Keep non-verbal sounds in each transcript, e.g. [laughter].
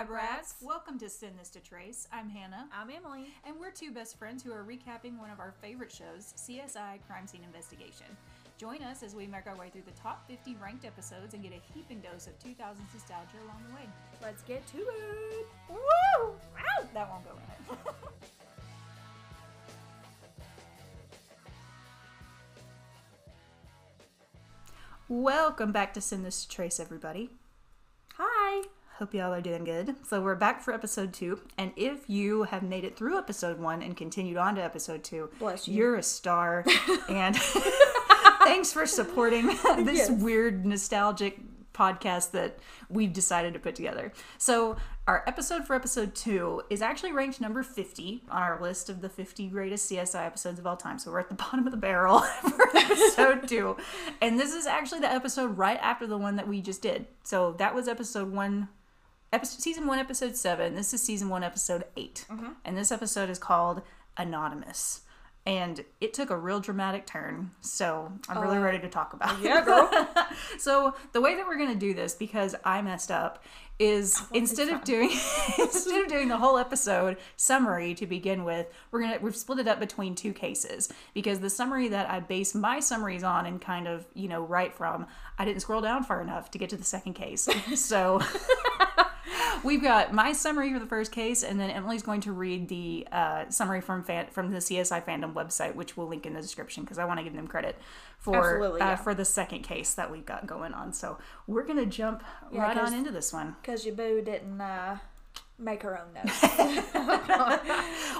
Lab Rats. Welcome to Send This to Trace. I'm Hannah, I'm Emily. and we're two best friends who are recapping one of our favorite shows, CSI Crime Scene Investigation. Join us as we make our way through the top 50 ranked episodes and get a heaping dose of 2000s nostalgia along the way. Let's get to it. Woo! Ow! That won't go in it. [laughs] Welcome back to Send This to Trace, everybody. Hope y'all are doing good. So we're back for episode two, and if you have made it through episode one and continued on to episode two, Bless you. you're a star. [laughs] and [laughs] thanks for supporting [laughs] this Yes. weird nostalgic podcast that we've decided to put together. So our episode for episode two is actually ranked number 50 on our list of the 50 greatest CSI episodes of all time. So we're at the bottom of the barrel for episode two. And this is actually the episode right after the one that we just did. So that was episode one episode, season one, episode seven. This is season one, episode 8 mm-hmm. and this episode is called Anonymous. And it took a real dramatic turn, so I'm really oh. ready to talk about Yeah, it. girl. [laughs] so the way that we're gonna do this, because I messed up, is oh, instead of doing [laughs] instead of doing the whole episode summary to begin with, we're gonna we've split it up between two cases because the summary that I base my summaries on and kind of you know write from, I didn't scroll down far enough to get to the second case, [laughs] so. [gasps] We've got my summary for the first case, and then Emily's going to read the uh, summary from fan- from the CSI fandom website, which we'll link in the description because I want to give them credit for uh, yeah. for the second case that we've got going on. So we're gonna jump Yeah, right on into this one. Because your boo didn't uh, make her own [laughs] notes.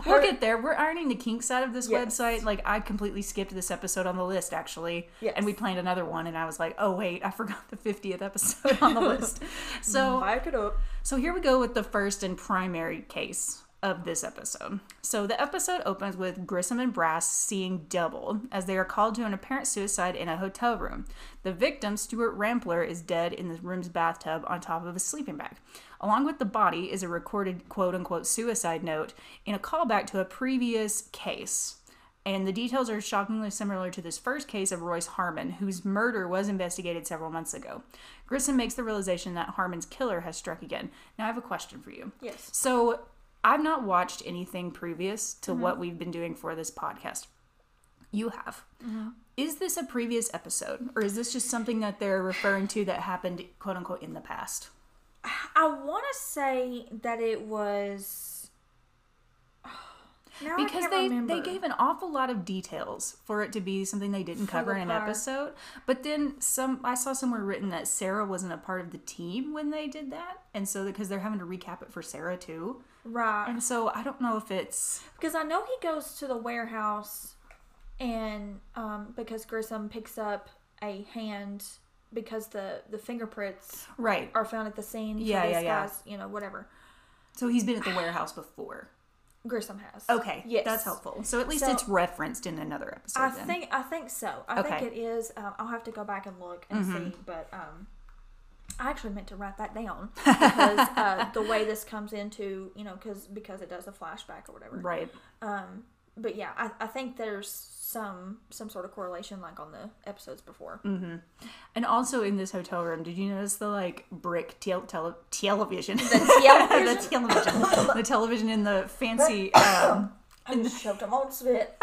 We'll get there. We're ironing the kinks out of this Yes. website. Like I completely skipped this episode on the list actually, Yes. and we planned another one, and I was like, oh wait, I forgot the fiftieth episode on the list. [laughs] So Back it up. So here we go with the first and primary case of this episode. So the episode opens with Grissom and Brass seeing double as they are called to an apparent suicide in a hotel room. The victim, Stuart Rampler, is dead in the room's bathtub on top of a sleeping bag. Along with the body is a recorded quote unquote suicide note in a callback to a previous case. And the details are shockingly similar to this first case of Royce Harmon, whose murder was investigated several months ago. Grissom makes the realization that Harmon's killer has struck again. Now, I have a question for you. Yes. So, I've not watched anything previous to what mm-hmm. we've been doing for this podcast. You have. Mm-hmm. Is this a previous episode, or is this just something that they're referring to that happened, quote unquote, in the past? I want to say that it was. [sighs] Now because they remember. they gave an awful lot of details for it to be something they didn't cover in an episode but then some i saw somewhere written that sarah wasn't a part of the team when they did that and so because they're having to recap it for sarah too right and so i don't know if it's because I know he goes to the warehouse, and um, because Grissom picks up a hand because the the fingerprints right are found at the scene. Yeah, yeah, yeah. guy's, you know, whatever. so he's been at the warehouse before [sighs] Grissom has. okay Yes. that's helpful so at least So- it's referenced in another episode I then. think I think so. I Okay. think it is. Um, I'll have to go back and look and see, but um, I actually meant to write that down [laughs] because uh, the way this comes into you know because because it does a flashback or whatever. right Um, but yeah, I, I think there's some some sort of correlation like on the episodes before. and also in this hotel room did you notice the like brick tel- tele- television television? [laughs] the television the television in the fancy [coughs] um I just choked him on spit.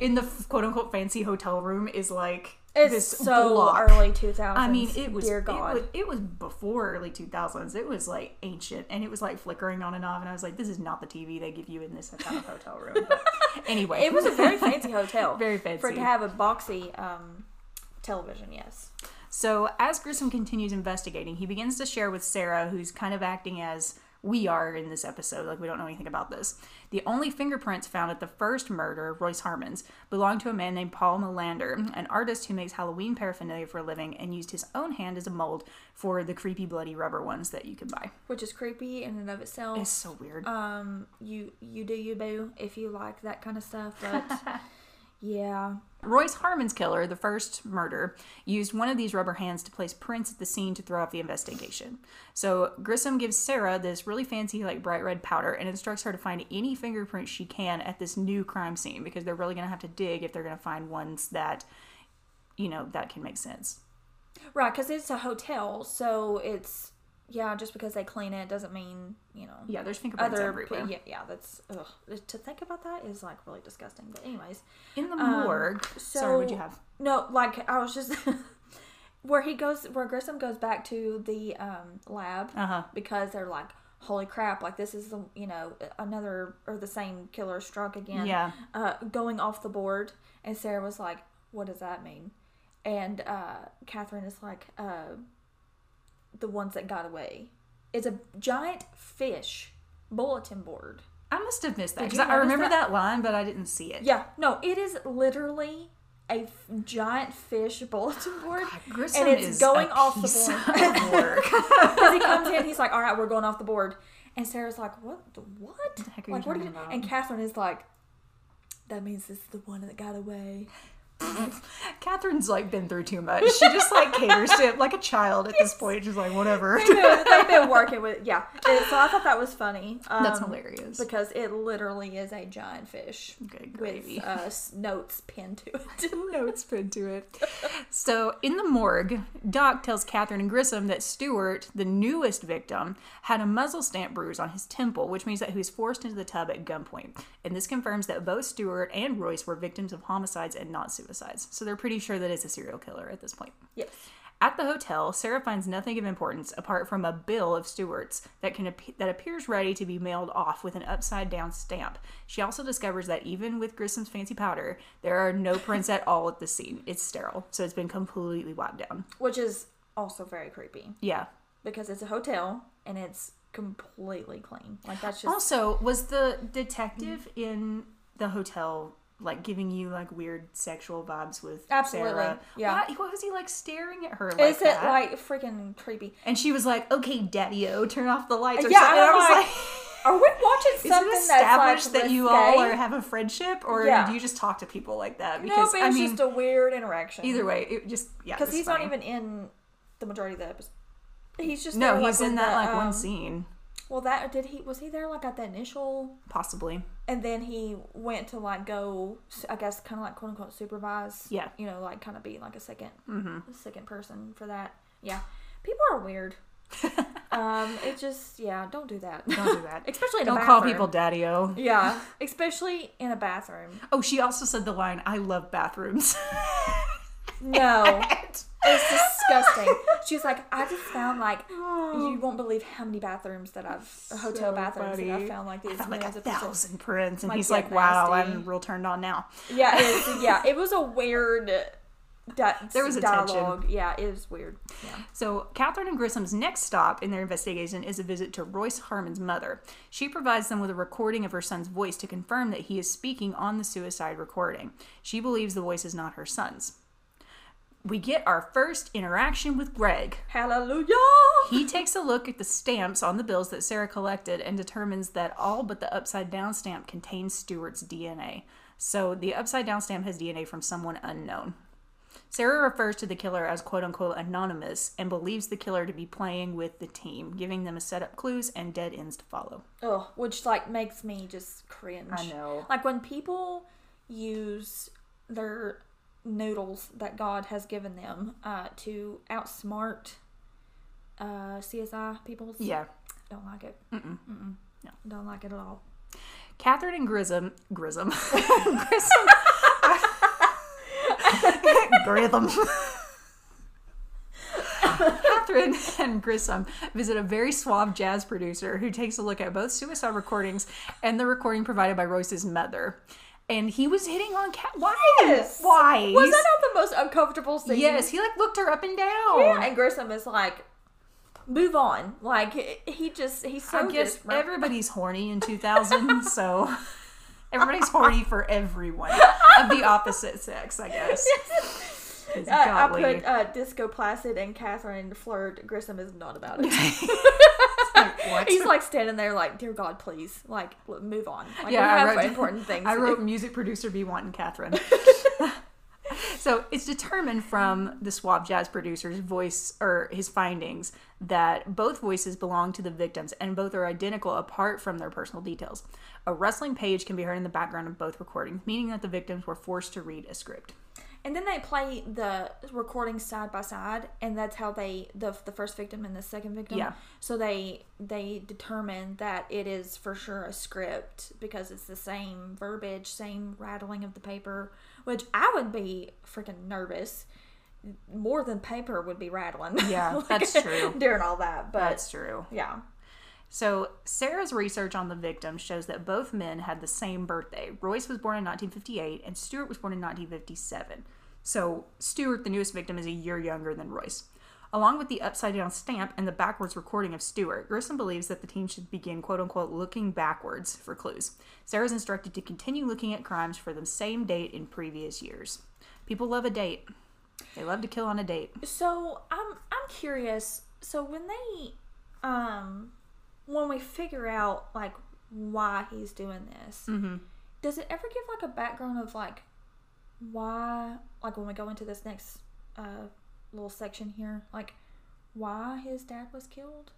in the [laughs] quote unquote fancy hotel room is like It's so block. early 2000s. I mean, it was dear it God. was it was before early two thousands. It was like ancient, and it was like flickering on and off. And I was like, "This is not the TV they give you in this kind of hotel room." But [laughs] anyway, it was a very fancy [laughs] hotel. Very fancy. for it to have a boxy um, television. Yes. So, as Grissom continues investigating, he begins to share with Sarah, who's kind of acting as we are in this episode, like we don't know anything about this. The only fingerprints found at the first murder, Royce Harmon's, belonged to a man named Paul Millander, an artist who makes Halloween paraphernalia for a living and used his own hand as a mold for the creepy, bloody rubber ones that you can buy. which is creepy in and of itself. It's so weird. um, you you do you boo if you like that kind of stuff, but [laughs] yeah, Royce Harmon's killer, the first murder, used one of these rubber hands to place prints at the scene to throw off the investigation. So Grissom gives Sarah this really fancy, like bright red powder and instructs her to find any fingerprints she can at this new crime scene because they're really going to have to dig if they're going to find ones that, you know, that can make sense. right, because it's a hotel, so it's yeah, just because they clean it doesn't mean you know Yeah, there's fingerprints other. everywhere. Yeah, yeah, that's ugh. To think about that is like really disgusting. But anyways, In the Um, morgue. so sorry, what'd you have? No, like I was just [laughs] where he goes, where Grissom goes back to the um, lab Uh huh. because they're like, "Holy crap! Like this is the you know another or the same killer struck again." Yeah. Uh, going off the board, and Sarah was like, "What does that mean?" And uh, Catherine is like, uh, "The ones that got away." It's a giant fish bulletin board. I must have missed that Did because you I notice remember that? that? line, but I didn't see it. Yeah, no, it is literally a f- giant fish bulletin board. Grissom and it's is going a off the piece board. of work. [laughs] Because he comes in, he's like, "All right, we're going off the board," and Sarah's like, "What? The what? the heck are you like, what?" talking you-" about? And Catherine is like, "That means this is the one that got away." [laughs] Catherine's like been through too much. She just like caters to it like a child at this point. She's like, whatever. They've been, they've [laughs] been working with, yeah. And so I thought that was funny. Um, That's hilarious. because it literally is a giant fish Okay, with uh, notes pinned to it. [laughs] notes pinned to it. So in the morgue, Doc tells Catherine and Grissom that Stewart, the newest victim, had a muzzle stamp bruise on his temple, which means that he was forced into the tub at gunpoint. And this confirms that both Stewart and Royce were victims of homicides and not suicides. So they're pretty sure that it's a serial killer at this point. yes. At the hotel, Sarah finds nothing of importance apart from a bill of Stewart's that can that appears ready to be mailed off with an upside down stamp. She also discovers that even with Grissom's fancy powder, there are no prints at all at the scene. It's sterile, so it's been completely wiped down. Which is also very creepy Yeah. because it's a hotel and it's completely clean. Like that's just Also, was the detective in the hotel like giving you like weird sexual vibes with Absolutely, Sarah? yeah. Why, why was he like staring at her like is it that? like freaking creepy? and she was like, "Okay, Daddy-O, turn off the lights." Or Yeah, something. and I was like, like [laughs] Are we watching [laughs] Is something it that's established like that you all are have a friendship, or Yeah. do you just talk to people like that? no, Because but I it's mean, just a weird interaction. either way, it just yeah. because he's funny. not even in the majority of the episode. He's just No, he's like, in that the, like one um, scene, Well, that did he was he there like at the initial, possibly. and then he went to like go, I guess, kind of like quote unquote supervise. Yeah. you know, like kind of be like a 2nd Mm-hmm. a second person for that. Yeah, people are weird. [laughs] um, it just yeah, don't do that. Don't do that. [laughs] especially in Don't call people Daddy-O. Yeah, especially in a bathroom. Oh, she also said the line, "I love bathrooms." [laughs] No, [laughs] it's disgusting. She's like, I just found like you oh. won't believe how many bathrooms that I've hotel So bathrooms that. I've found like these. I found like a millions of pictures. thousand prints, and Like, he's like, "Wow, nasty. I'm real turned on now." Yeah, it's, [laughs] yeah, it was a weird. Di- There was a tension. dialogue. Yeah, it was weird. Yeah. So, Catherine and Grissom's next stop in their investigation is a visit to Royce Harmon's mother. She provides them with a recording of her son's voice to confirm that he is speaking on the suicide recording. She believes the voice is not her son's. We get our first interaction with Greg. Hallelujah. He takes a look at the stamps on the bills that Sarah collected and determines that all but the upside down stamp contains Stewart's DNA. So the upside down stamp has DNA from someone unknown. Sarah refers to the killer as quote unquote anonymous and believes the killer to be playing with the team, giving them a set up clues and dead ends to follow. Ugh, which like makes me just cringe. I know. Like when people use their noodles that God has given them uh, to outsmart uh, CSI people. Yeah. Don't like it. Mm-mm. No. Don't like it at all. Catherine and Grissom. Grissom. [laughs] Grissom. Grissom. Catherine and Grissom visit a very suave jazz producer who takes a look at both suicide recordings and the recording provided by Royce's mother. And he was hitting on Cat. Why? Yes. Why? Was that not the most uncomfortable scene? Yes, he like looked her up and down. Yeah, and Grissom is like, move on. Like he just he's so I guess different. everybody's horny in 2000, [laughs] so everybody's horny for everyone of the opposite sex, I guess. [laughs] Uh, I put uh, Disco Placid and Catherine flirt. Grissom is not about it. [laughs] [laughs] what? He's like standing there, like, "Dear God, please, like, move on. Like, Yeah, I wrote- important [laughs] things." I wrote music producer be wanting Catherine. [laughs] so it's determined from the suave jazz producer's voice or his findings that both voices belong to the victims and both are identical apart from their personal details. A rustling page can be heard in the background of both recordings, meaning that the victims were forced to read a script. And then they play the recordings side by side, and that's how they the the first victim and the second victim. Yeah. So they they determine that it is for sure a script because it's the same verbiage, same rattling of the paper, which I would be freaking nervous. More than paper would be rattling. Yeah, [laughs] that's true. During all that, but That's true. yeah. So, Sarah's research on the victim shows that both men had the same birthday. Royce was born in 1958 and Stewart was born in 1957. So, Stewart, the newest victim, is a year younger than Royce. Along with the upside down stamp and the backwards recording of Stewart, Grissom believes that the team should begin quote unquote looking backwards for clues. Sarah's instructed to continue looking at crimes for the same date in previous years. People love a date. They love to kill on a date. So I'm I'm curious. So when they um when we figure out like why he's doing this, Mm-hmm. does it ever give like a background of like why like when we go into this next uh little section here, like why his dad was killed?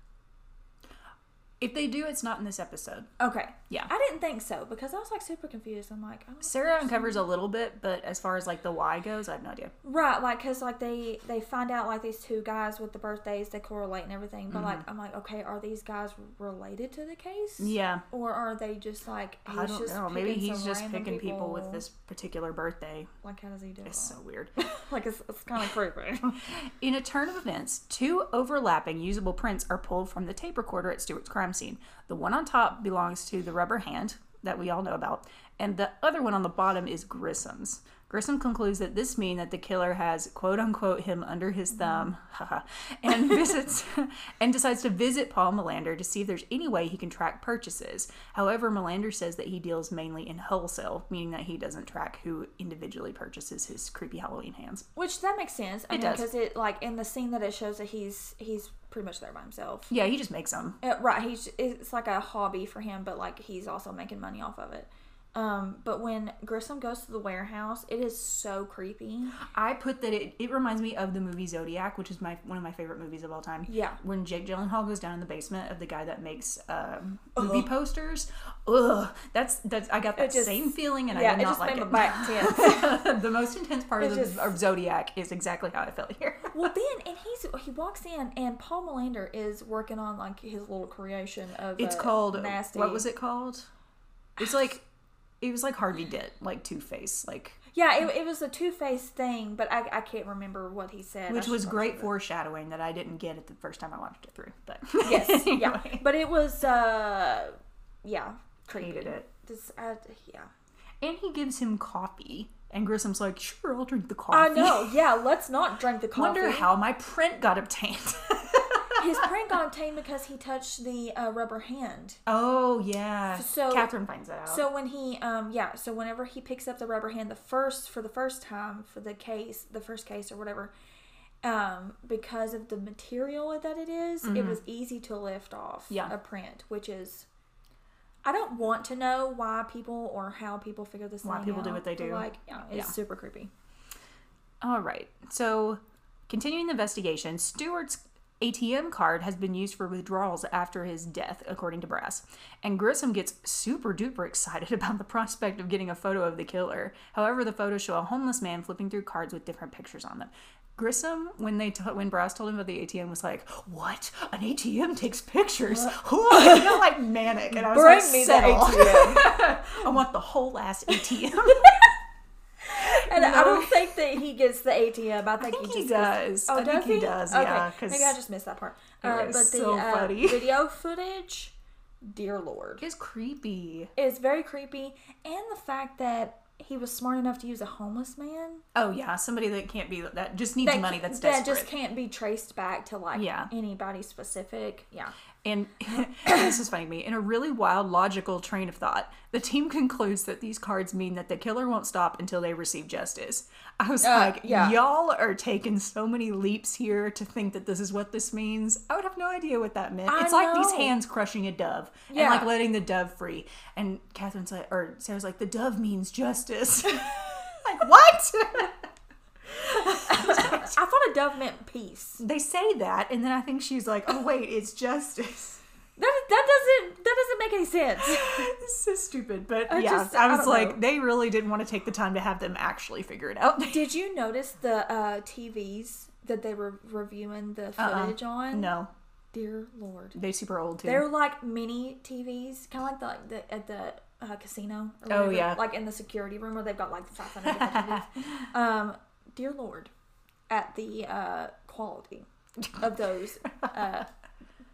If they do, it's not in this episode. Okay. Yeah. I didn't think so because I was like super confused. I'm like, oh, Sarah uncovers a little bit, but as far as like the why goes, I have no idea. Right, like because like they they find out like these two guys with the birthdays they correlate and everything, but like mm-hmm. I'm like, okay, are these guys related to the case? Yeah, Or are they just like he's I don't just know. Maybe picking he's just picking people with this particular birthday. Like, how does he do it? It's so weird. [laughs] like, it's, it's kind of [laughs] creepy. In a turn of events, two overlapping usable prints are pulled from the tape recorder at Stewart's crime scene. The one on top belongs to the rubber hand that we all know about, and the other one on the bottom is Grissom's. Grissom concludes that this means that the killer has quote unquote him under his mm-hmm. thumb, and [laughs] visits and decides to visit Paul Millander to see if there's any way he can track purchases. However, Millander says that he deals mainly in wholesale, meaning that he doesn't track who individually purchases his creepy Halloween hands. Which that makes sense. I It mean, does. because it like in the scene that it shows that he's he's pretty much there by himself. Yeah, he just makes them. Uh, right, he's it's like a hobby for him, but like he's also making money off of it. Um, but when Grissom goes to the warehouse, it is so creepy. I put that it, it reminds me of the movie Zodiac, which is my one of my favorite movies of all time. Yeah. When Jake Gyllenhaal goes down in the basement of the guy that makes um, movie posters. Ugh, that's that's I got that just- same feeling, and yeah, I did not like it. [laughs] the most intense part of, just- of Zodiac is exactly how I felt here. [laughs] well, then and he's he walks in and Paul Millander is working on like his little creation of It's called nasty. What was it called? It's like it was like Harvey Dent, like Two Face, like Yeah, it, it was a two Face thing, but I, I can't remember what he said. Which was great foreshadowing that I didn't get it the first time I watched it through. But [laughs] Yes, yeah, but it was uh, yeah, creepy. Hated it. This, uh, yeah. And he gives him coffee. And Grissom's like, sure, I'll drink the coffee. I know. Yeah, let's not drink the [laughs] coffee. Wonder how my print got obtained. [laughs] his prank got obtained because he touched the uh, rubber hand. oh, yeah. So- Catherine finds that out. So when he, um, yeah, so whenever he picks up the rubber hand, the first for the first time for the case, the first case or whatever, um, because of the material that it is, it was easy to lift off Mm-hmm. Yeah. a print, which is. I don't want to know why people or how people figure this Why people do what they do. Like, yeah, it's Yeah. super creepy. All right. So, continuing the investigation, Stewart's ATM card has been used for withdrawals after his death, according to Brass. And Grissom gets super duper excited [laughs] about the prospect of getting a photo of the killer. However, the photos show a homeless man flipping through cards with different pictures on them. Grissom, when they t- when Brass told him about the ATM, was like, "What? An ATM takes pictures? He got like manic." And I was Bring like, me. ATM. [laughs] I want the whole ass [laughs] ATM. And I don't think that he gets the ATM. I think, think he he just does. Oh, I does think he does, yeah, 'cause maybe I just missed that part. Uh, but the so uh, [laughs] video footage, dear lord, It's creepy. It's very creepy, and the fact that he was smart enough to use a homeless man Oh yeah, somebody that can't be that just needs that, money. That's that just can't be traced back to like Yeah. anybody specific. Yeah, And [coughs] this is funny to me. In a really wild, logical train of thought, the team [laughs] concludes that these cards mean that the killer won't stop until they receive justice. I was uh, like, yeah. y'all are taking so many leaps here to think that this is what this means. I would have no idea what that meant. I it's like these hands crushing a dove and like letting the dove free. And Catherine's like, or Sarah's like, the dove means justice. [laughs] like what? [laughs] I thought a dove meant peace. they say that, and then I think she's like, oh wait, it's justice. [laughs] That that doesn't that doesn't make any sense. [laughs] It's so stupid, but I yeah, just- I I was don't like, know. they really didn't want to take the time to have them actually figure it out. Did [laughs] you notice the uh, TVs that they were reviewing the Uh-uh. footage on? no, Dear Lord. they super old too. They're like mini TVs, kind of like the, like the at the uh, casino. Or Oh, yeah. like in the security room where they've got like 500 different Um, dear Lord, at the uh, quality of those uh,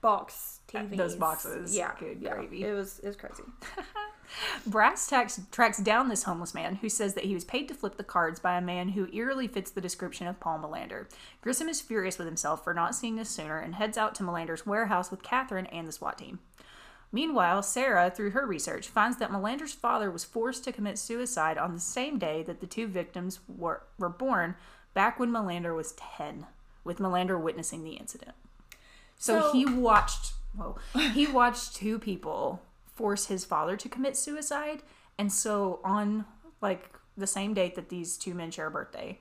box TVs, Those boxes. yeah, Good yeah, gravy. It was it was crazy. [laughs] Brass tracks, tracks down this homeless man who says that he was paid to flip the cards by a man who eerily fits the description of Paul Millander. Grissom is furious with himself for not seeing this sooner and heads out to Millander's warehouse with Catherine and the SWAT team. Meanwhile, Sarah, through her research, finds that Millander's father was forced to commit suicide on the same day that the two victims were, were born, back when Millander was 10, with Millander witnessing the incident. So, So- he watched, whoa, he watched two people force his father to commit suicide, and so on like the same date that these two men share a birthday,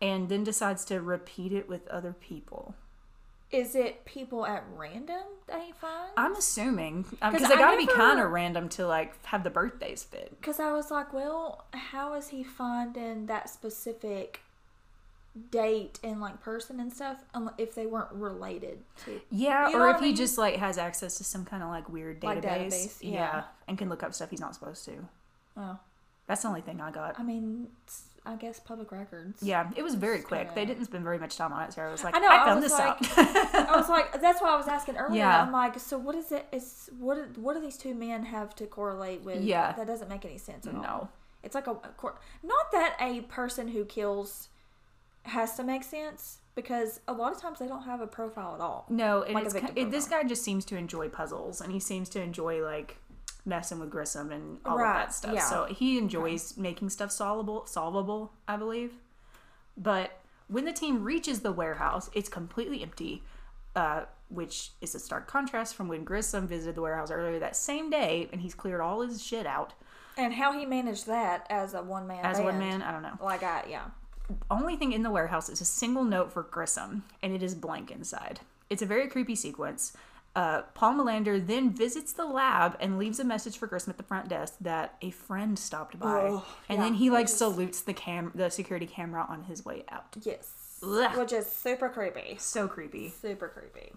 and then decides to repeat it with other people. Is it people at random that he finds? I'm assuming because 'Cause they got to be kind of random to like have the birthdays fit. Because I was like, well, how is he finding that specific date and like person and stuff um, if they weren't related to? Yeah, You know or if I he just like has access to some kind of like weird database, Like database, yeah. and can look up stuff he's not supposed to. Oh, That's the only thing I got. I mean, I guess public records. Yeah, it was very It's quick. They kinda- didn't spend very much time on it. Sarah I was like, I know, I found this like- out. I was like, [laughs] that's why I was asking earlier. Yeah. I'm like, so what is it? Is what? do- What do these two men have to correlate with? Yeah. that doesn't make any sense at all. no. It's like a, a not that a person who kills has to make sense because a lot of times they don't have a profile at all. No, and Like it's it, this guy just seems to enjoy puzzles, and he seems to enjoy like messing with Grissom and all of that stuff. yeah. So he enjoys making stuff solvable, solvable, I believe. But when the team reaches the warehouse, it's completely empty, uh, which is a stark contrast from when Grissom visited the warehouse earlier that same day, and he's cleared all his shit out And how he managed that as a one man as one man. I don't know. Like I yeah. Only thing in the warehouse is a single note for Grissom, and it is blank inside. It's a very creepy sequence. Uh, Paul Millander then visits the lab and leaves a message for Grissom at the front desk that a friend stopped by, Oh, and yeah, then he like is- salutes the cam the security camera on his way out. Yes. Ugh. Which is super creepy. So creepy. Super creepy.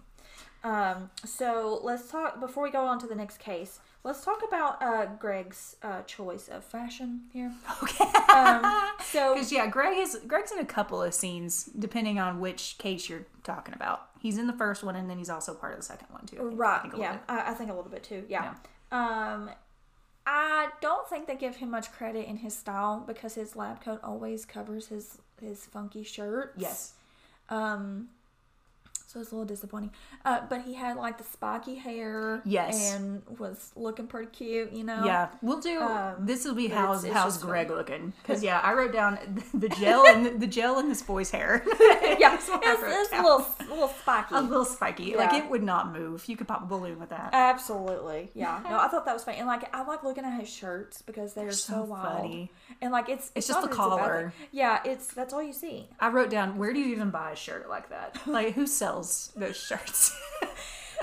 Um, so let's talk before we go on to the next case. Let's talk about uh, Greg's uh, choice of fashion here. Okay. Um, [laughs] so Because yeah, Greg is Greg's in a couple of scenes depending on which case you're talking about. He's in the first one, and then he's also part of the second one too. I think- I right, think yeah. I, I think a little bit too. Yeah. Um, I don't think they give him much credit in his style because his lab coat always covers his his funky shirts. Yes. Um, so it's a little disappointing. Uh, but he had like the spiky hair. Yes. And was looking pretty cute, you know? Yeah, we'll do. Um, this will be how's it's- it's how's Greg looking? Because [laughs] yeah, I wrote down [laughs] the gel and the gel in this boy's hair. [laughs] Yeah, That's what I it's, it's a little, a little spiky. a little spiky. Like it would not move. You could pop a balloon with that. Absolutely, yeah. No, I thought that was funny, and like I like looking at his shirts because they're so, so wild. funny. And like it's It's not just the collar. Yeah, it's that's all you see. I wrote down where do you even buy a shirt like that? Like who sells those shirts? [laughs]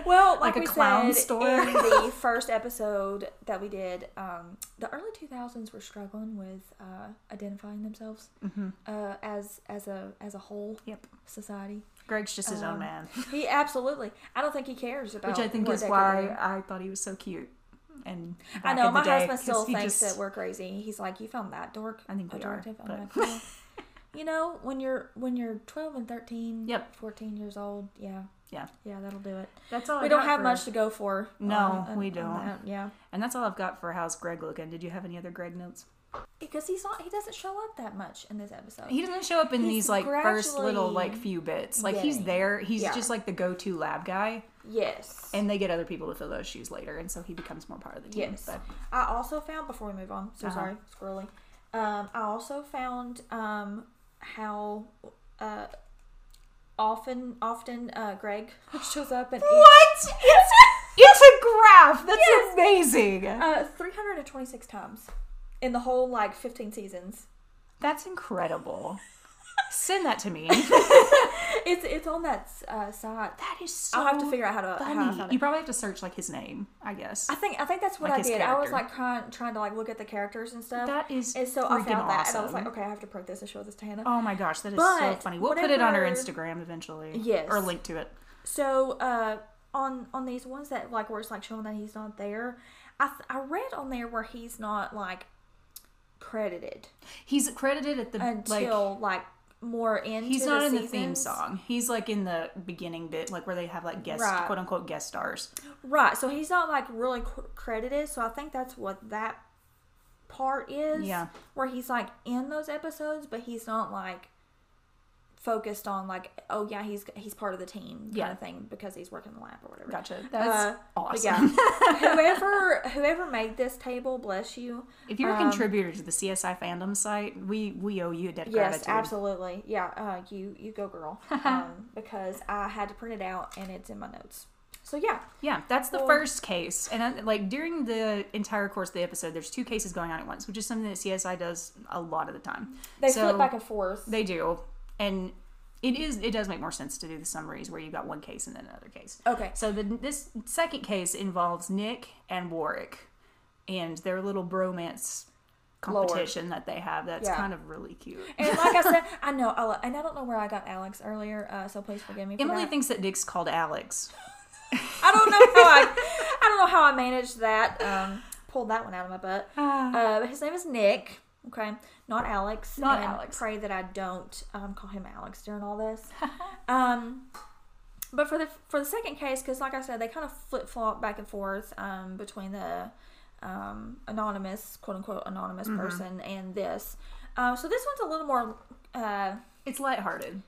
Well, like, Like a we clown said store? in the [laughs] first episode that we did, um, the early two thousands were struggling with uh, identifying themselves uh, as as a as a whole Mm-hmm. yep. society. Greg's just his own Um, man, [laughs] He absolutely. I don't think he cares about. which I think is why. I thought he was so cute. And I know my day, husband still thinks just- that we're crazy. He's like, "You found that dork." I think we are, attractive?" But- like, "Well, you know, when you're when you're twelve and thirteen, Yep. fourteen years old, yeah, Yeah. yeah, that'll do it. That's all. I we don't got have for- much to go for. No, on- on- we on don't. that, Yeah, And that's all I've got for how's Greg looking. Did you have any other Greg notes? because he's not. He doesn't show up that much in this episode. He doesn't show up in He's these like first little like few bits. Like he's there. He's yeah. just like the go-to lab guy, yes. and they get other people to fill those shoes later, and so he becomes more part of the team. Yes. But I also found before we move on. So Uh-huh. sorry, squirrely. Um, I also found um how uh often often uh Greg [gasps] shows up and what? It's it's a graph. That's Yes. amazing. uh 326 times in the whole like 15 seasons. That's incredible. [laughs] Send that to me. [laughs] [laughs] it's it's on that uh, site. That is so. I'll have to figure out how to funny. how to You probably have to search like his name, I guess. I think I think that's what Like I his did. I was like trying trying to like look at the characters and stuff. That is and so I freaking found that, and I was like, okay, I have to print this and show this to Hannah. Oh my gosh, that is so funny. We'll put it on our Instagram eventually. Yes. Or link to it. So uh, on on these ones that like where it's like showing that he's not there, I th- I read on there where he's not like credited He's credited at the like until like, more into. he's not the in the theme seasons. song. He's like in the beginning bit, like where they have like guest Right. quote unquote guest stars. Right. So he's not like really cr- credited. So I think that's what that part is. Yeah. Where he's like in those episodes, but he's not like focused on like oh yeah he's he's part of the team kind Yeah. of thing because he's working the lab or whatever. Gotcha. That's Uh, awesome. yeah, [laughs] whoever whoever made this table, bless you. If you're a Um, contributor to the CSI fandom site, we we owe you a debt of Yes, gratitude. absolutely. Yeah, uh, you you go girl. [laughs] um, because I had to print it out and it's in my notes. So yeah, Yeah, that's the Well- first case, and I, like during the entire course of the episode, there's two cases going on at once, which is something that CSI does a lot of the time. they So- flip back and forth. They do, and it is it does make more sense to do the summaries where you've got one case and then another case. okay. So the this second case involves Nick and Warwick, and their little bromance Lord. competition that they have. That's Yeah. kind of really cute. And like I said, [laughs] I know, I, and I don't know where I got Alex earlier, uh, so please forgive me. For Emily that. thinks that Nick's called Alex. [laughs] I don't know how I, [laughs] I don't know how I managed that. Um, pulled that one out of my butt. Uh, but his name is Nick. Okay, not Alex. Not and Alex. Pray that I don't um, call him Alex during all this. [laughs] um, but for the for the second case, because like I said, they kind of flip flop back and forth um, between the um, anonymous, quote unquote, anonymous Mm-hmm. person and this. Um, so this one's a little more. Uh, It's lighthearted.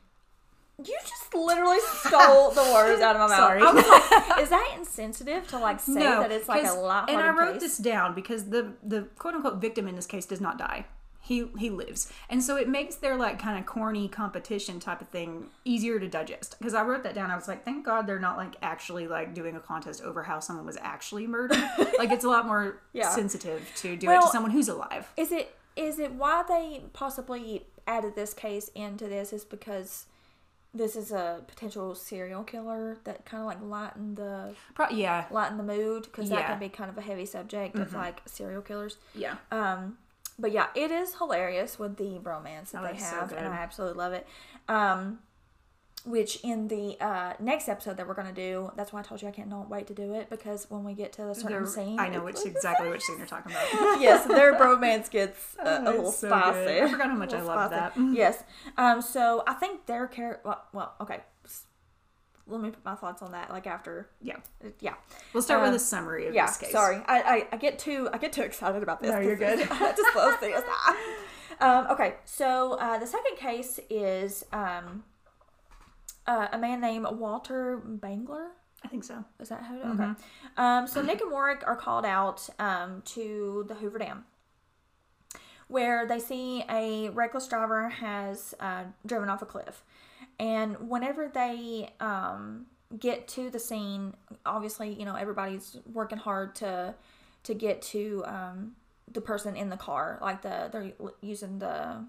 You just literally stole the words out of my [laughs] mouth. Sorry. I was like, [laughs] is that insensitive to like say that it's like a lot? And I wrote this down because the the quote unquote victim in this case does not die. He he lives, and so it makes their like kind of corny competition type of thing easier to digest. Because I wrote that down, I was like, thank God they're not like actually like doing a contest over how someone was actually murdered. [laughs] like it's a lot more Yeah. sensitive to do it to someone who's alive. Is it is it why they possibly added this case into this is because this is a potential serial killer that kind of like lighten the Pro- yeah, lighten the mood because that can be kind of a heavy subject of like serial killers. yeah. Um, but yeah, it is hilarious with the bromance that Oh, they it's so have, and. I absolutely love it. Um, which in the uh, next episode that we're gonna do, that's why I told you I cannot wait to do it because when we get to the certain They're- scene, I know which [laughs] exactly which scene you're talking about. [laughs] yes, their bromance gets [laughs] uh, Oh, a little so spicy. good. I forgot how much I love that. Yes. Um. So I think their character. Well, well, okay. Let me put my thoughts on that. Like after. Yeah, Yeah. we'll start Uh, with a summary of Yeah. this case. Sorry. I, I I get too I get too excited about this. No, you're is- I just love this. um. Okay. So uh, the second case is um. Uh, a man named Walter Bangler. I think so. Is that how? Mm-hmm. Okay. Um, so Nick and Warwick are called out um, to the Hoover Dam, where they see a reckless driver has uh, driven off a cliff, and whenever they um, get to the scene, obviously you know everybody's working hard to to get to um, the person in the car, like the they're using the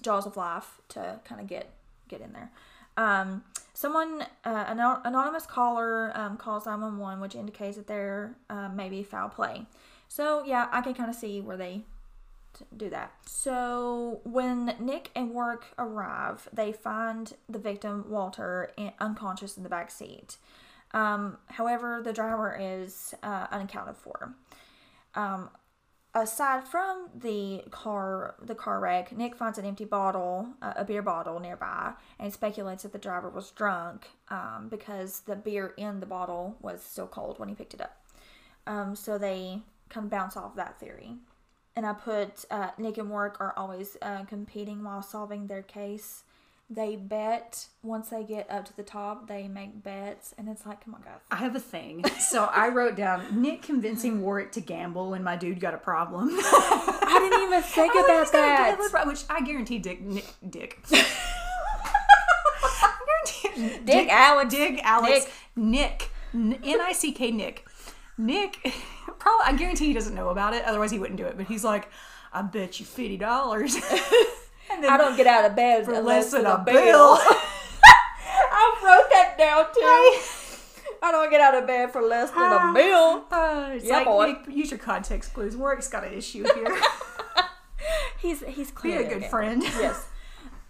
jaws of life to kind of get get in there. Um, someone, uh, an anon- anonymous caller um, calls 911, which indicates that there uh, may be foul play. So, yeah, I can kind of see where they do that. So, when Nick and Warwick arrive, they find the victim, Walter, unconscious in the back seat. Um, however, the driver is uh, unaccounted for. Um, aside from the car the car wreck nick finds an empty bottle uh, a beer bottle nearby and speculates that the driver was drunk um, because the beer in the bottle was still cold when he picked it up. Um, so they kind of bounce off that theory. And i put uh, nick and work are always uh, competing while solving their case they bet once they get up to the top they make bets and it's like come on guys I have a thing. So I wrote down Nick convincing Warwick to gamble when my dude got a problem. i didn't even [laughs] think Oh, about he's got a that Which I guarantee Dick Nick Dick. [laughs] I guarantee Dick, Alex, Dick Alex Nick N I C K Nick Nick. [laughs] Probably I guarantee he doesn't know about it. Otherwise he wouldn't do it. But he's like, I bet you fifty dollars. And then [laughs] [laughs] I don't get out of bed for less than a bill. Bill. I wrote that down too. I don't get out of bed for less than a bill. Uh, it's Yeah, like, boy. Nick, use your context clues. Warwick's got an issue [laughs] here. He's he's Be clearly a good gambler. friend. Yes.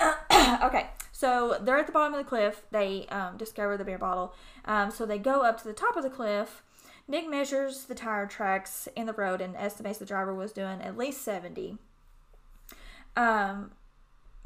[clears throat] okay, so they're at the bottom of the cliff. They um, discover the beer bottle. Um, so they go up to the top of the cliff. Nick measures the tire tracks in the road and estimates the driver was doing at least 70. Um,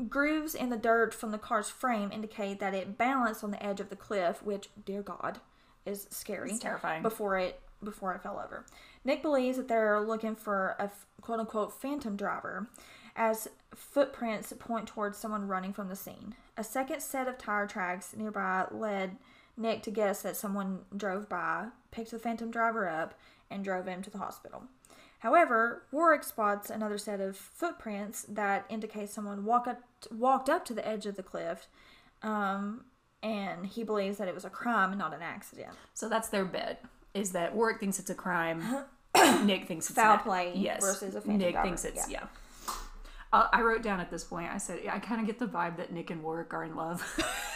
grooves in the dirt from the car's frame indicate that it balanced on the edge of the cliff, which, dear God, is scary It's terrifying. before it before it fell over. Nick believes that they're looking for a quote unquote phantom driver, as footprints point towards someone running from the scene. A second set of tire tracks nearby led Nick to guess that someone drove by, picked the phantom driver up, and drove him to the hospital. However, Warwick spots another set of footprints that indicate someone walk up, walked up to the edge of the cliff, um, and he believes that it was a crime and not an accident. So that's their bet. Is that Warwick thinks it's a crime. [coughs] Nick thinks it's Foul not. play Yes. versus a Nick thinks it's yeah. yeah. Uh, I wrote down at this point. I said I kind of get the vibe that Nick and Warwick are in love. [laughs]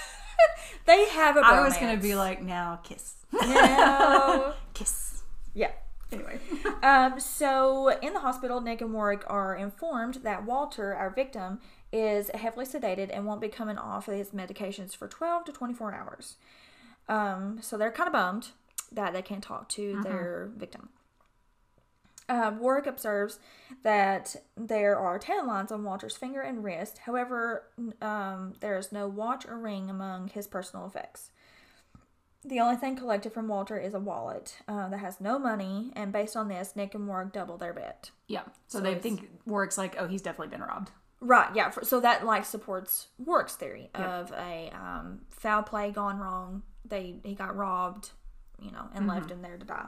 They have a I was gonna be like, now kiss, no. [laughs] kiss. yeah. Anyway, [laughs] Um, so in the hospital, Nick and Warwick are informed that Walter, our victim, is heavily sedated and won't be coming off of his medications for 12 to 24 hours. Um, so they're kind of bummed that they can't talk to their victim. Uh, Warwick observes that there are tan lines on Walter's finger and wrist. However, um, there is no watch or ring among his personal effects. The only thing collected from Walter is a wallet uh, that has no money, and based on this, Nick and Warwick double their bet. yeah. So, So they it's- think Warwick's like, oh, he's definitely been robbed. Right, yeah. For, so that like supports Warwick's theory of a um, foul play gone wrong. They he got robbed, you know, and left him there to die.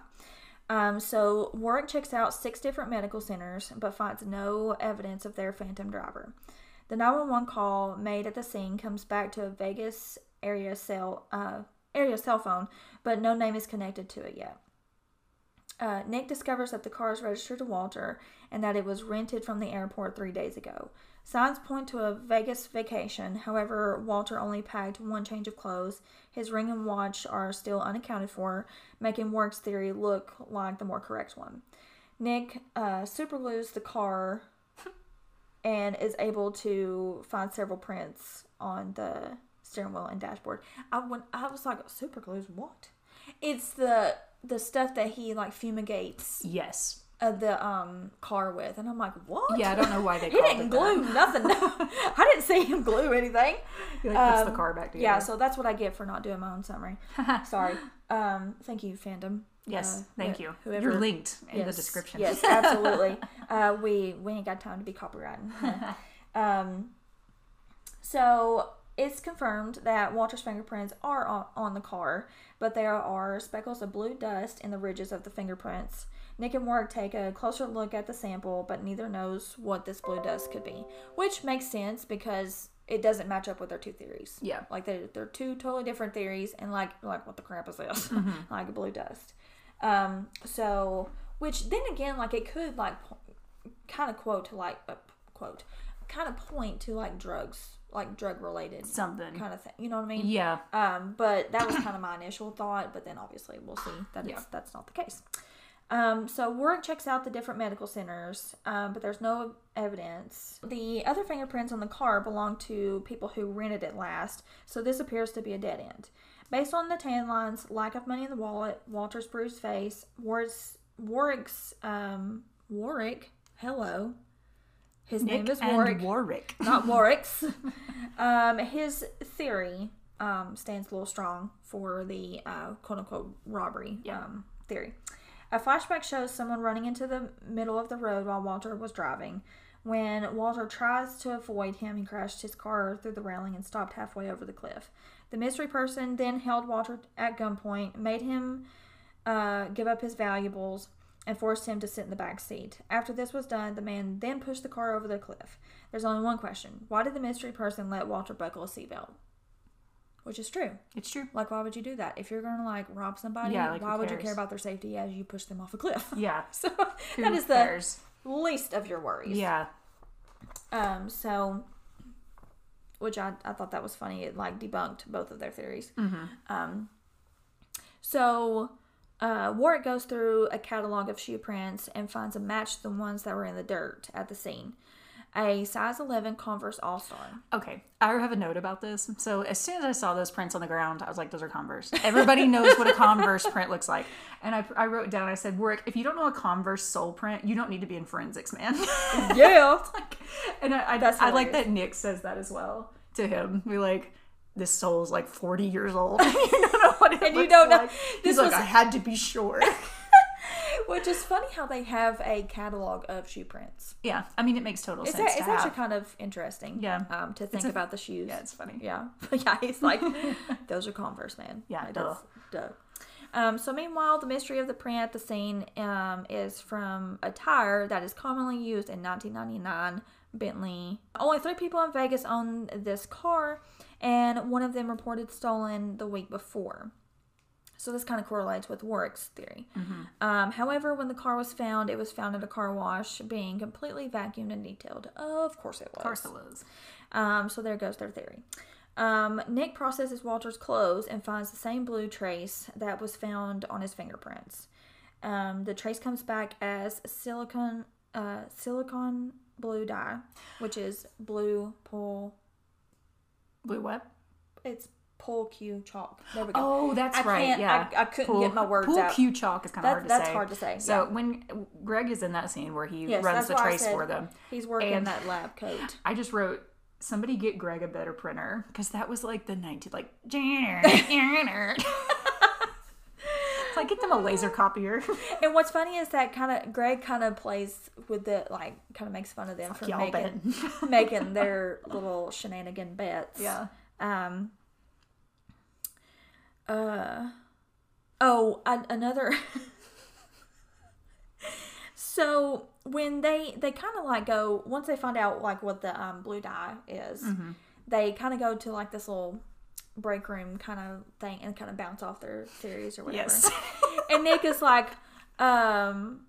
Um, so Warwick checks out six different medical centers, but finds no evidence of their phantom driver. The 911 call made at the scene comes back to a Vegas area cell uh, area cell phone, but no name is connected to it yet. Uh, Nick discovers that the car is registered to Walter and that it was rented from the airport three days ago. Signs point to a Vegas vacation. However, Walter only packed one change of clothes. His ring and watch are still unaccounted for, making Warwick's theory look like the more correct one. Nick uh, superglues the car [laughs] and is able to find several prints on the steering wheel and dashboard. I went, I was like, superglues what? It's the the stuff that he like fumigates Yes. uh, the um car with, and I'm like, what? Yeah, I don't know why they [laughs] he didn't it glue nothing. [laughs] [laughs] I didn't see him glue anything. He like puts the Um, car back together. Yeah, so that's what I get for not doing my own summary. Sorry. Um, thank you, fandom. yes, Uh, thank you. Whoever You're linked in the description. Yes, absolutely. uh, we we ain't got time to be copywriting. um, so it's confirmed that Walter's fingerprints are on, on the car, but there are speckles of blue dust in the ridges of the fingerprints. Nick and Warwick take a closer look at the sample, but neither knows what this blue dust could be, which makes sense because it doesn't match up with their two theories. Yeah. like they're, they're two totally different theories, and like like what the crap is this? [laughs] like blue dust. Um, so which then again, like it could like kind of quote to like uh, quote kind of point to like drugs, like drug related Something. kind of thing. You know what I mean? Yeah. Um, but that was kind of my initial thought. But then obviously we'll see that it's, Yeah. that's not the case. Um, so Warwick checks out the different medical centers, um, but there's no evidence. The other fingerprints on the car belong to people who rented it last, so this appears to be a dead end. Based on the tan lines, lack of money in the wallet, Walter's bruised face, Warwick's, Warwick's um, Warwick, hello, his Nick name is Warwick Warwick. [laughs] not Warwick's. [laughs] um, his theory um, stands a little strong for the uh, quote unquote robbery um, theory. A flashback shows someone running into the middle of the road while Walter was driving. When Walter tries to avoid him, he crashed his car through the railing and stopped halfway over the cliff. The mystery person then held Walter at gunpoint, made him uh, give up his valuables, and forced him to sit in the back seat. After this was done, the man then pushed the car over the cliff. There's only one question why did the mystery person let Walter buckle a seatbelt? Which is true. It's true. Like, why would you do that? If you're going to, like, rob somebody, Yeah, like, why would you care about their safety as you push them off a cliff? Yeah. [laughs] so, Who that is the cares? least of your worries. Yeah. Um, so which I, I thought that was funny. It like debunked both of their theories. Um, so uh, Warwick goes through a catalog of shoe prints and finds a match to the ones that were in the dirt at the scene. A size 11 Converse All Star. Okay, I have a note about this. So as soon as I saw those prints on the ground, I was like, "Those are Converse." Everybody knows what a Converse [laughs] print looks like, and I, I wrote down. I said, "Warwick, if you don't know a Converse sole print, you don't need to be in forensics, man." [laughs] Yeah. like, and I, I, That's I like that Nick says that as well to him. We like. This sole's like 40 years old. [laughs] [laughs] you don't know what it And you don't know- [laughs] this He's like, I had to be sure. Which is funny how they have a catalog of shoe prints. yeah, I mean, it makes total It's, sense a, it's to actually have. kind of interesting. Yeah. Um, to think a- about the shoes. yeah, it's funny. Yeah. yeah, he's like, those are Converse, man. Yeah, Like, duh. duh. Um, so meanwhile, the mystery of the print at the scene um, is from a tire that is commonly used in 1999 Bentley. Only three people in Vegas own this car, and one of them reported stolen the week before. So this kind of correlates with Warrick's theory. Um, however, when the car was found, it was found at a car wash, being completely vacuumed and detailed. Of course it was. Of course it was. Um, so there goes their theory. Um, Nick processes Walter's clothes and finds the same blue trace that was found on his fingerprints. Um, the trace comes back as silicon uh, silicon blue dye, which is blue pull. Blue what? It's pull Q chalk. There we go. Oh, that's I right. yeah, I- I couldn't get my words pool out. cue chalk is kind of That- hard to that's say. That's hard to say, So yeah. when Greg is in that scene where he Yes, runs the trace for them, He's working And- that lab coat. I just wrote somebody get Greg a better printer [laughs] because that was like the 19 like [laughs] [laughs] it's like get them a laser copier. And what's funny is that kind of Greg kind of plays with the like kind of makes fun of them for y'all making making their little shenanigan bets. yeah. Um. Uh. Oh, an another. so when they they kind of like go once they find out like what the um blue dye is, Mm-hmm. they kind of go to like this little break room kind of thing and kind of bounce off their theories or whatever Yes. [laughs] and Nick is like, um,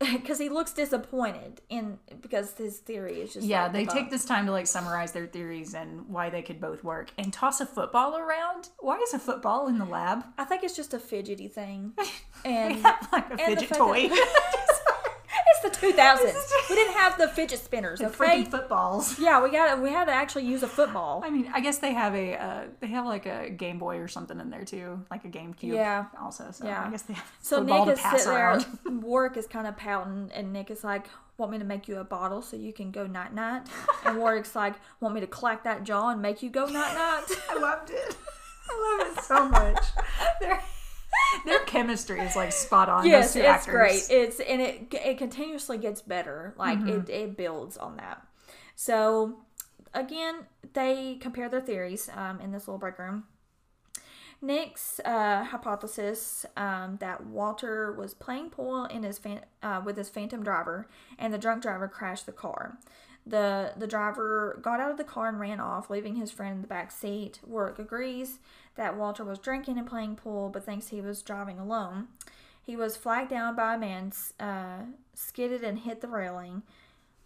[laughs] because he looks disappointed in because his theory is just Yeah, like, they debunked. take this time to like summarize their theories and why they could both work and toss a football around. Why is a football in the lab? I think it's just a fidgety thing, [laughs] and like a fidget toy. that- the 2000s. We didn't have the fidget spinners. The Okay. freaking footballs. [laughs] Yeah, we got we had to actually use a football. I mean, I guess they have a uh, they have like a Game Boy or something in there too, like a GameCube. Yeah. Also, so Yeah. I guess they have So football Nick to is pass sitting around. [laughs] there. Warrick is kind of pouting, and Nick is like, "Want me to make you a bottle so you can go night night?" [laughs] And Warrick's like, "Want me to clack that jaw and make you go night night?" I loved it. I love it so much. [laughs] their chemistry is like spot on. yes, it's actors. great. It's and it it continuously gets better. Like Mm-hmm. it it builds on that. So again, they compare their theories um, in this little break room. Nick's uh, hypothesis um, that Walter was playing pool in his fan- uh, with his phantom driver, and the drunk driver crashed the car. the The driver got out of the car and ran off, leaving his friend in the back seat. Warrick agrees that Walter was drinking and playing pool, but thinks he was driving alone. He was flagged down by a man, uh, skidded and hit the railing,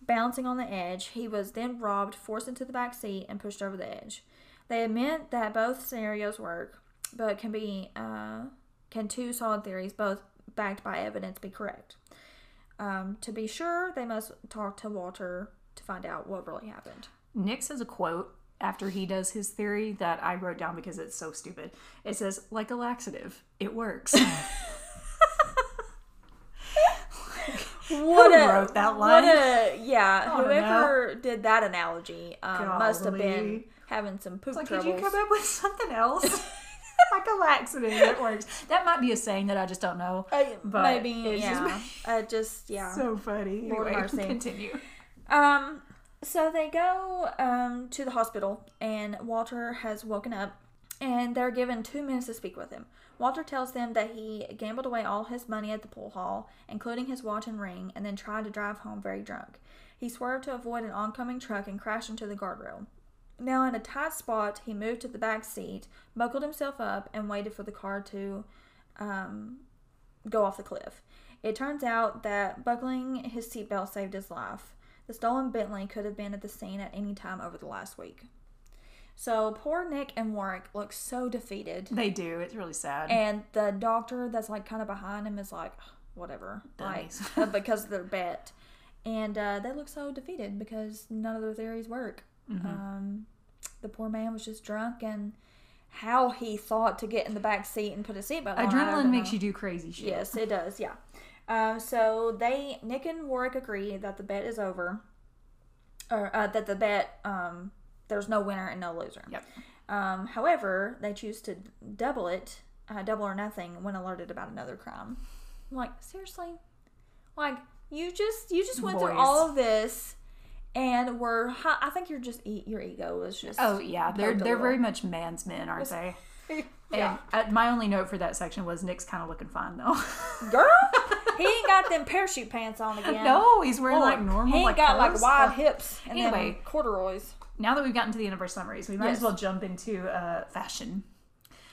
bouncing on the edge. He was then robbed, forced into the back seat, and pushed over the edge. They admit that both scenarios work, but can be uh, can two solid theories, both backed by evidence, be correct? Um, to be sure, they must talk to Walter to find out what really happened. Nick says a quote after he does his theory that I wrote down because it's so stupid. It says, like a laxative, it works. [laughs] What Who wrote that line? What a yeah. Whoever did that analogy um, must have been having some poop like, troubles. did you come up with something else? [laughs] [laughs] like a laxative, it works. That might be a saying that I just don't know. Uh, but maybe it's just- yeah. uh, just yeah. So funny. Lord Anyway, continue. Um, so they go um, to the hospital, and Walter has woken up, and they're given two minutes to speak with him. Walter tells them that he gambled away all his money at the pool hall, including his watch and ring, and then tried to drive home very drunk. He swerved to avoid an oncoming truck and crashed into the guardrail. Now, in a tight spot, he moved to the back seat, buckled himself up, and waited for the car to um, go off the cliff. It turns out that buckling his seatbelt saved his life. The stolen Bentley could have been at the scene at any time over the last week. So poor Nick and Warrick look so defeated. They do. It's really sad. And the doctor that's like kind of behind him is like, whatever, Dummies. like [laughs] because of their bet. And uh, they look so defeated because none of their theories work. Mm-hmm. Um, the poor man was just drunk, and how he thought to get in the back seat and put a seatbelt on. Adrenaline makes you do crazy shit. Yes, it does. Yeah. Um, so they Nick and Warrick agree that the bet is over, or uh, that the bet um, there's no winner and no loser. Yep. Um, however, they choose to double it, uh, double or nothing, when alerted about another crime. I'm like seriously, like you just you just went through all of this, and were I think you're just your ego was just Oh yeah, they're they're little. very much man's men, aren't they? [laughs] yeah. And uh, my only note for that section was Nick's kind of looking fine though. Girl, [laughs] he ain't got them parachute pants on again. no, he's wearing like normal. He ain't like got like wide hips and Anyway. corduroys. Now that we've gotten to the end of our summaries, we might Yes. as well jump into uh, fashion.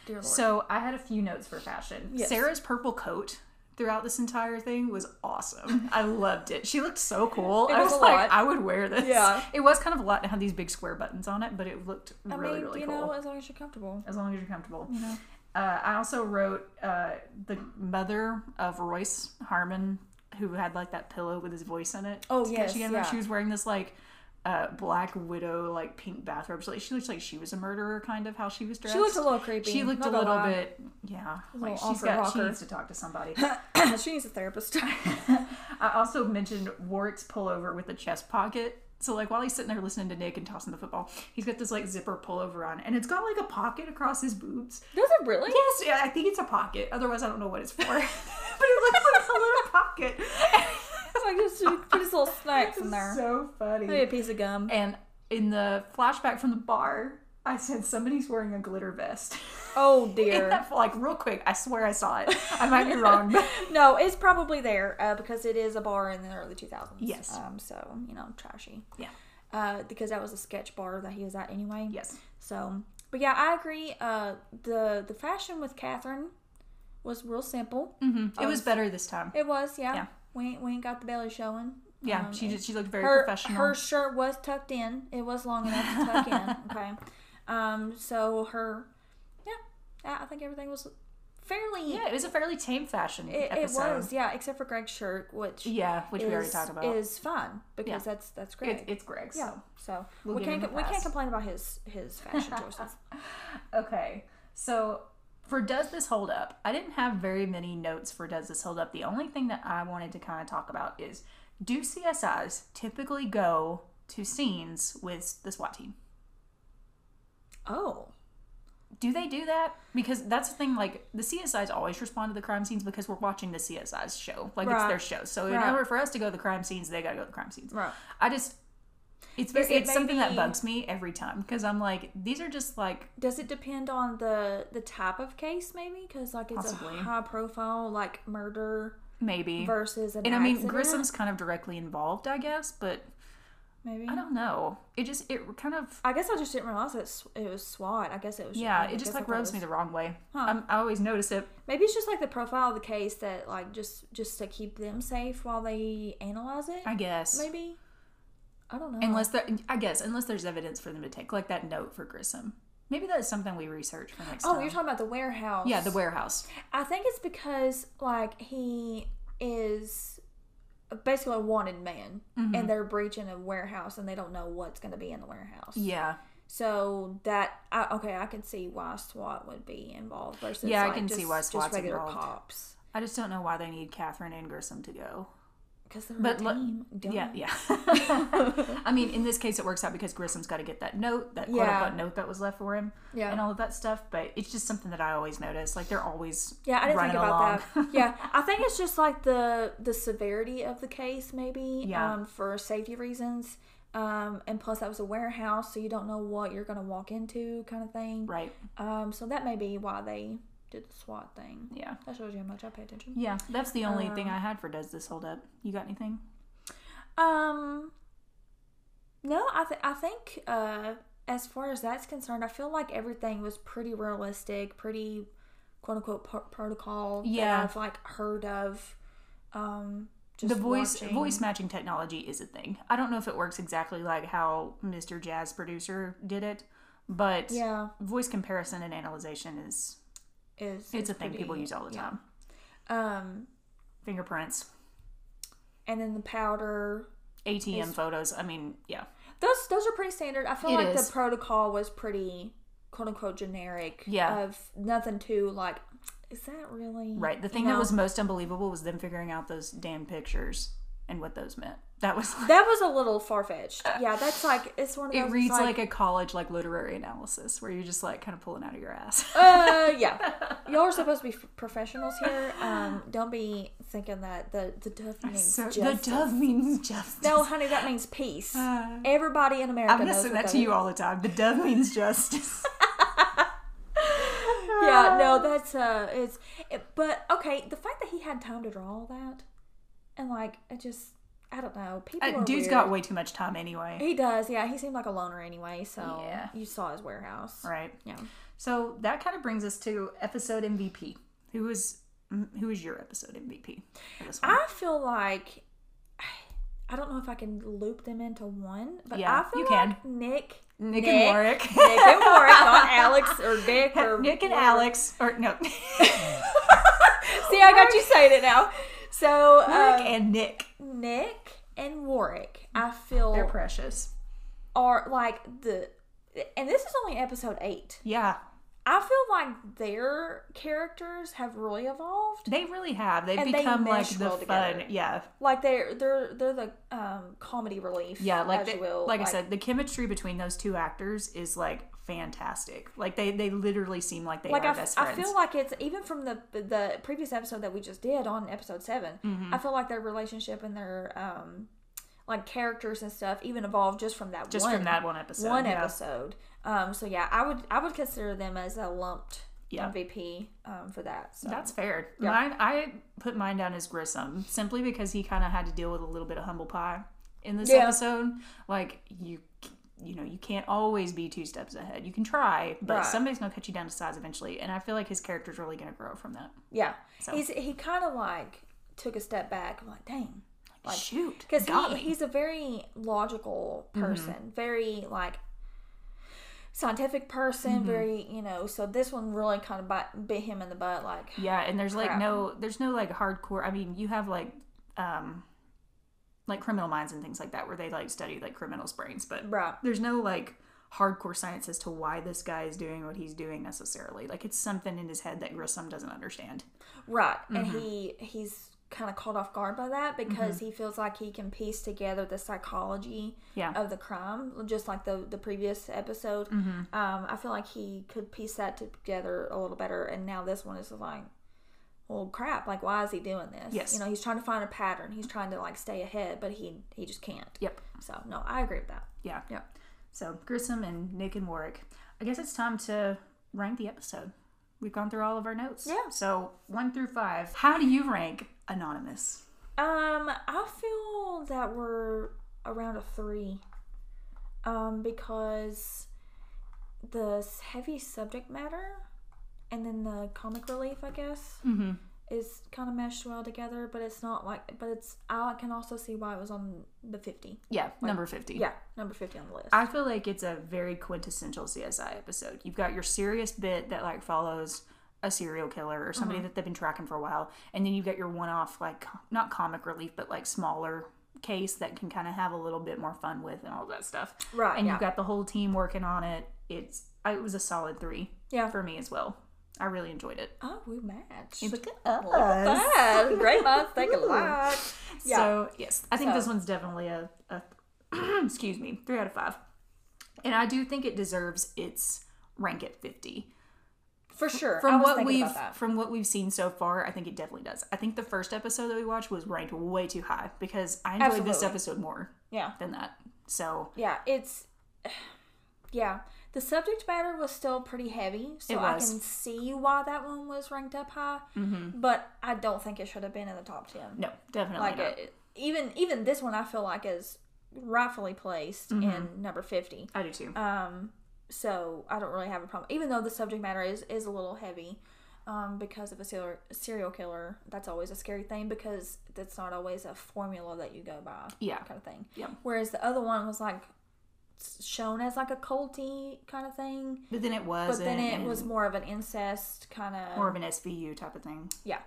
Dear Lord. So I had a few notes for fashion. Yes. Sara's purple coat throughout this entire thing was awesome. I [laughs] loved it. She looked so cool. It I was like, lot. I would wear this. Yeah. It was kind of a lot to have these big square buttons on it, but it looked I really, mean, really you cool. know, as long as you're comfortable. as long as you're comfortable. You know. Uh, I also wrote uh, the mother of Royce Harmon, who had like that pillow with his voice in it. Oh, yes, there. yeah. She was wearing this like uh, black widow like pink bathrobe. So like, she looks like she was a murderer, kind of how she was dressed. She looked a little creepy. She looked a not gonna little bit, yeah. Like she's got, she needs to talk to somebody. [laughs] she needs a therapist. [laughs] I also mentioned Warrick's pullover with the chest pocket. So like while he's sitting there listening to Nick and tossing the football, he's got this like zipper pullover on, and it's got like a pocket across his boobs. Does it really? Yes, yeah, I think it's a pocket. Otherwise, I don't know what it's for. [laughs] but it looks like a little pocket. It's [laughs] like just put his little snacks in there. so funny. Maybe a piece of gum. And in the flashback from the bar, I said somebody's wearing a glitter vest. [laughs] Oh dear. that, like real quick, I swear I saw it. I might be wrong, but [laughs] no, it's probably there uh, because it is a bar in the early 2000s. Yes. Um. So you know, trashy. yeah, Uh, because that was a sketch bar that he was at anyway. yes, So, but yeah, I agree. Uh, the the fashion with Catherine was real simple. hmm it was better this time. It was, yeah. Yeah. We ain't, we ain't got the belly showing. Yeah, Um, she did. She looked very her professional. her shirt was tucked in. It was long enough to tuck in. [laughs] Okay. Um. So her, yeah, I think everything was fairly. yeah, it was a fairly tame fashion It, it was, yeah, except for Greg's shirt, which Yeah, which is, we already talked about. is fun because Yeah. that's that's Greg. It's, it's Greg's. yeah. So. We'll we can't a we can't complain about his his fashion [laughs] choices. Okay, so for Does This Hold Up? I didn't have very many notes for Does This Hold Up. The only thing that I wanted to kind of talk about is do CSIs typically go to scenes with the SWAT team? Oh, Do they do that? Because that's the thing, like, the CSIs always respond to the crime scenes because we're watching the CSIs show. Like, it's their show. So, in Right. order for us to go to the crime scenes, they gotta go to the crime scenes. right. I just. It's very, Is it it's something that maybe- bugs me every time because I'm like these are just like Does it depend on the the type of case, maybe? Because like it's Possibly. a high profile like murder maybe versus an and I mean accident, Grissom's kind of directly involved I guess but maybe. I don't know it just it kind of I guess I just didn't realize it, it was SWAT. I guess it was. yeah it just like rubs me the wrong way Huh. I'm, I always notice it Maybe it's just like the profile of the case that like just just to keep them safe while they analyze it. I guess maybe. I don't know. unless there I guess unless there's evidence for them to take like that note for Grissom maybe that's something we research for next Oh, time you're talking about the warehouse. yeah the warehouse I think it's because like he is basically a wanted man, Mm-hmm. and they're breaching a warehouse, and they don't know what's going to be in the warehouse. yeah So that I, okay, I can see why SWAT would be involved versus Yeah, I like, can just, see why just SWAT's regular involved. cops I just don't know why they need Catherine and Grissom to go because they're But a team. Duh. Yeah, yeah. [laughs] I mean, in this case, it works out because Grissom's got to get that note, that quote Yeah. unquote note that was left for him, Yeah. and all of that stuff. But it's just something that I always notice. Like they're always Yeah, I didn't think about along. that. yeah, [laughs] I think it's just like the the severity of the case, maybe. Yeah. Um, for safety reasons. Um, and plus that was a warehouse, so you don't know what you're gonna walk into, kind of thing. right? Um, so that may be why they did the SWAT thing. Yeah, That shows you how much I pay attention. yeah. That's the only thing Um, I had for does this hold up. You got anything? Um, no, I th- I think uh, as far as that's concerned, I feel like everything was pretty realistic, pretty quote unquote pro- protocol. Yeah. I've like heard of. Um, just the voice watching- voice matching technology is a thing. I don't know if it works exactly like how Mr. Jazz producer did it, but Yeah, voice comparison and analyzation is is it's a thing people use all the yeah. time. Um, Fingerprints, and then the powder. ATM Is- photos. I mean, yeah, Those those are pretty standard. I feel It like is. the protocol was pretty quote unquote generic. Yeah. Of nothing too like. Is that really right. The you thing that was most unbelievable was them figuring out those damn pictures and what those meant. That was like, That was a little far fetched. Yeah, that's like it's one of those. it reads like, a college like literary analysis where you're just like kind of pulling out of your ass. uh, yeah. [laughs] Y'all are supposed to be professionals here. Um, don't be thinking that the the dove means so, the dove means justice. No, honey, that means peace. Uh, Everybody in America I'm gonna knows send that to you all the time. The dove means justice. [laughs] [laughs] Yeah, no, that's uh, it's. It, but okay, the fact that he had time to draw all that, and like, it just, I don't know. People Uh, dude's weird. got way too much time anyway. He does, yeah. He seemed like a loner anyway. So Yeah. you saw his warehouse. Right. Yeah. So that kind of brings us to episode MVP. Who is who is your episode MVP for this one? I feel like [sighs] I don't know if I can loop them into one, but Yeah, I feel you like can. Nick, Nick and Warrick. Nick and Warrick, not Alex or [laughs] Nick or Nick and whatever. Alex, or no, [laughs] See, I got you [laughs] saying it now. So Warrick um, and Nick. Nick and Warrick, I feel They're precious. are like the, and this is only episode eight. Yeah, I feel like their characters have really evolved. they really have. They've And they become like the well fun. together. Yeah, Like they're they're they're the um comedy relief. yeah. Like as they, will. like I said, the chemistry between those two actors is like fantastic. Like they they literally seem like they like are I, best f- I friends. feel like it's even from the the previous episode that we just did on episode 7 Mm-hmm. I feel like their relationship and their um like characters and stuff even evolved just from that just one from that one episode. one yeah. episode. Um, so yeah, I would I would consider them as a lumped Yeah. MVP um, for that. So That's fair. Yeah. Mine, I put mine down as Grissom simply because he kind of had to deal with a little bit of humble pie in this Yeah. episode. Like you, you know, you can't always be two steps ahead. You can try, but Right. somebody's gonna cut you down to size eventually. And I feel like his character's really gonna grow from that. yeah, So. he's he kind of like took a step back. I'm like, dang, Like, shoot, because he, me. he's a very logical person, very like scientific person, very you know. So this one really kind of bite, bit him in the butt. Like, yeah, and there's like no, there's no like hardcore. I mean, you have like, um, like criminal minds and things like that where they like study like criminals' brains, but right, there's no like hardcore science as to why this guy is doing what he's doing necessarily. Like it's something in his head that Grissom doesn't understand. right, and Mm-hmm. he he's kind of caught off guard by that because he feels like he can piece together the psychology Yeah. of the crime, just like the the previous episode. Mm-hmm. Um, I feel like he could piece that together a little better, and now this one is like, well, crap! Like, why is he doing this? Yes. you know, he's trying to find a pattern. He's trying to like stay ahead, but he he just can't. Yep. So no, I agree with that. Yeah. Yeah. So Grissom and Nick and Warwick. I guess it's time to rank the episode. We've gone through all of our notes. Yeah. So one through five. How do you rank Anonymous? Um, I feel that we're around a three. Um, because the heavy subject matter and then the comic relief, I guess, Mm-hmm. is kind of meshed well together. But it's not like, but it's I can also see why it was on the fifty. Yeah, number fifty. Yeah, number fifty on the list. I feel like it's a very quintessential CSI episode. You've got your serious bit that like follows a serial killer or somebody mm-hmm. that they've been tracking for a while, and then you've got your one-off like not comic relief, but like smaller case that can kind of have a little bit more fun with and all that stuff. Right, And yeah. you've got the whole team working on it. It's it was a solid three yeah. for me as well. I really enjoyed it. Oh, we matched. Look at Look at that. [laughs] Great minds think alike. Yeah. So yes, I think this one's definitely a, a [clears throat] excuse me three out of five, and I do think it deserves its rank at fifty. For sure. From what we've from what we've seen so far, I think it definitely does. I think the first episode that we watched was ranked way too high because I enjoyed this episode more Yeah. than that. So Yeah, it's [sighs] yeah. The subject matter was still pretty heavy, so I can see why that one was ranked up high. Mm-hmm. But I don't think it should have been in the top ten. no, definitely like not. it, even even this one, I feel like is rightfully placed Mm-hmm. in number fifty. I do too. Um, so I don't really have a problem, even though the subject matter is is a little heavy. um, because of a serial, serial killer. That's always a scary thing because that's not always a formula that you go by. Yeah. kind of thing. Yeah. Whereas the other one was like shown as like a culty kind of thing, But then it was. but then it was more of an incest kind of more of an SVU type of thing. yeah.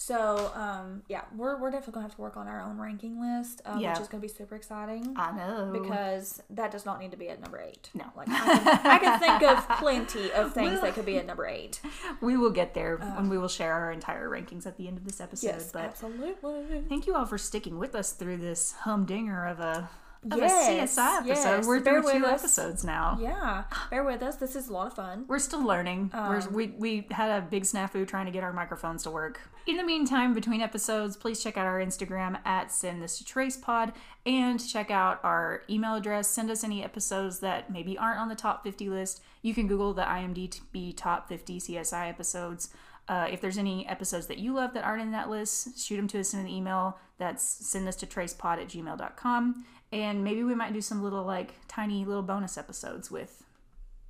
So um, yeah, we're we're definitely gonna have to work on our own ranking list, um, Yeah. which is gonna be super exciting. I know. because that does not need to be at number eight. No. like I can, I can think of [laughs] plenty of things that could be at number eight. we will get there when we will share our entire rankings at the end of this episode. Yes, but absolutely. thank you all for sticking with us through this humdinger of a of Yes, a CSI episode. yes. We're Bear through two us. episodes now. Yeah, [gasps] bear with us. This is a lot of fun. We're still learning. We're, Um, we we had a big snafu trying to get our microphones to work. In the meantime, between episodes, please check out our Instagram at send this to Trace Pod and check out our email address. Send us any episodes that maybe aren't on the top 50 list. You can Google the IMDb top 50 CSI episodes. Uh, if there's any episodes that you love that aren't in that list, shoot them to us in an email. That's send this to tracepod at gmail.com. And maybe we might do some little, like, tiny little bonus episodes with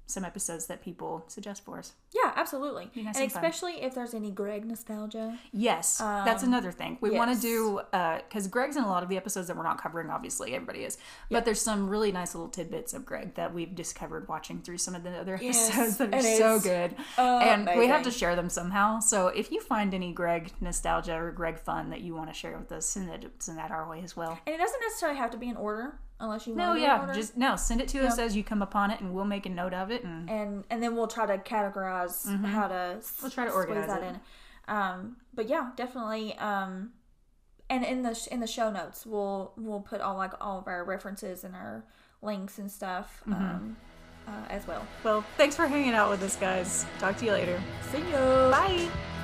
some episodes that people suggest for us. Yeah, absolutely. And some fun. especially if there's any Greg nostalgia. Yes, that's another thing. We want Um, to do because Greg's in a lot of the episodes that we're not covering. Obviously, everybody is, but there's some really nice little tidbits of Greg that we've discovered watching through some of the other Yes, episodes that are so good, and we have to share them somehow. So if you find any Greg nostalgia or Greg fun that you want to share with us, send that send that our way as well. And it doesn't necessarily have to be in order unless you No, want it in yeah, order. just no. Send it to us as you come upon it, and we'll make a note of it. And and and then we'll try to categorize how to Mm-hmm. We'll try to organize that it. in. Um, but yeah, definitely. Um, and in the sh- in the show notes, we'll we'll put all like all of our references and our links and stuff Mm-hmm. um, uh, as well. well, thanks for hanging out with us, guys. Talk to you later. See you. Bye.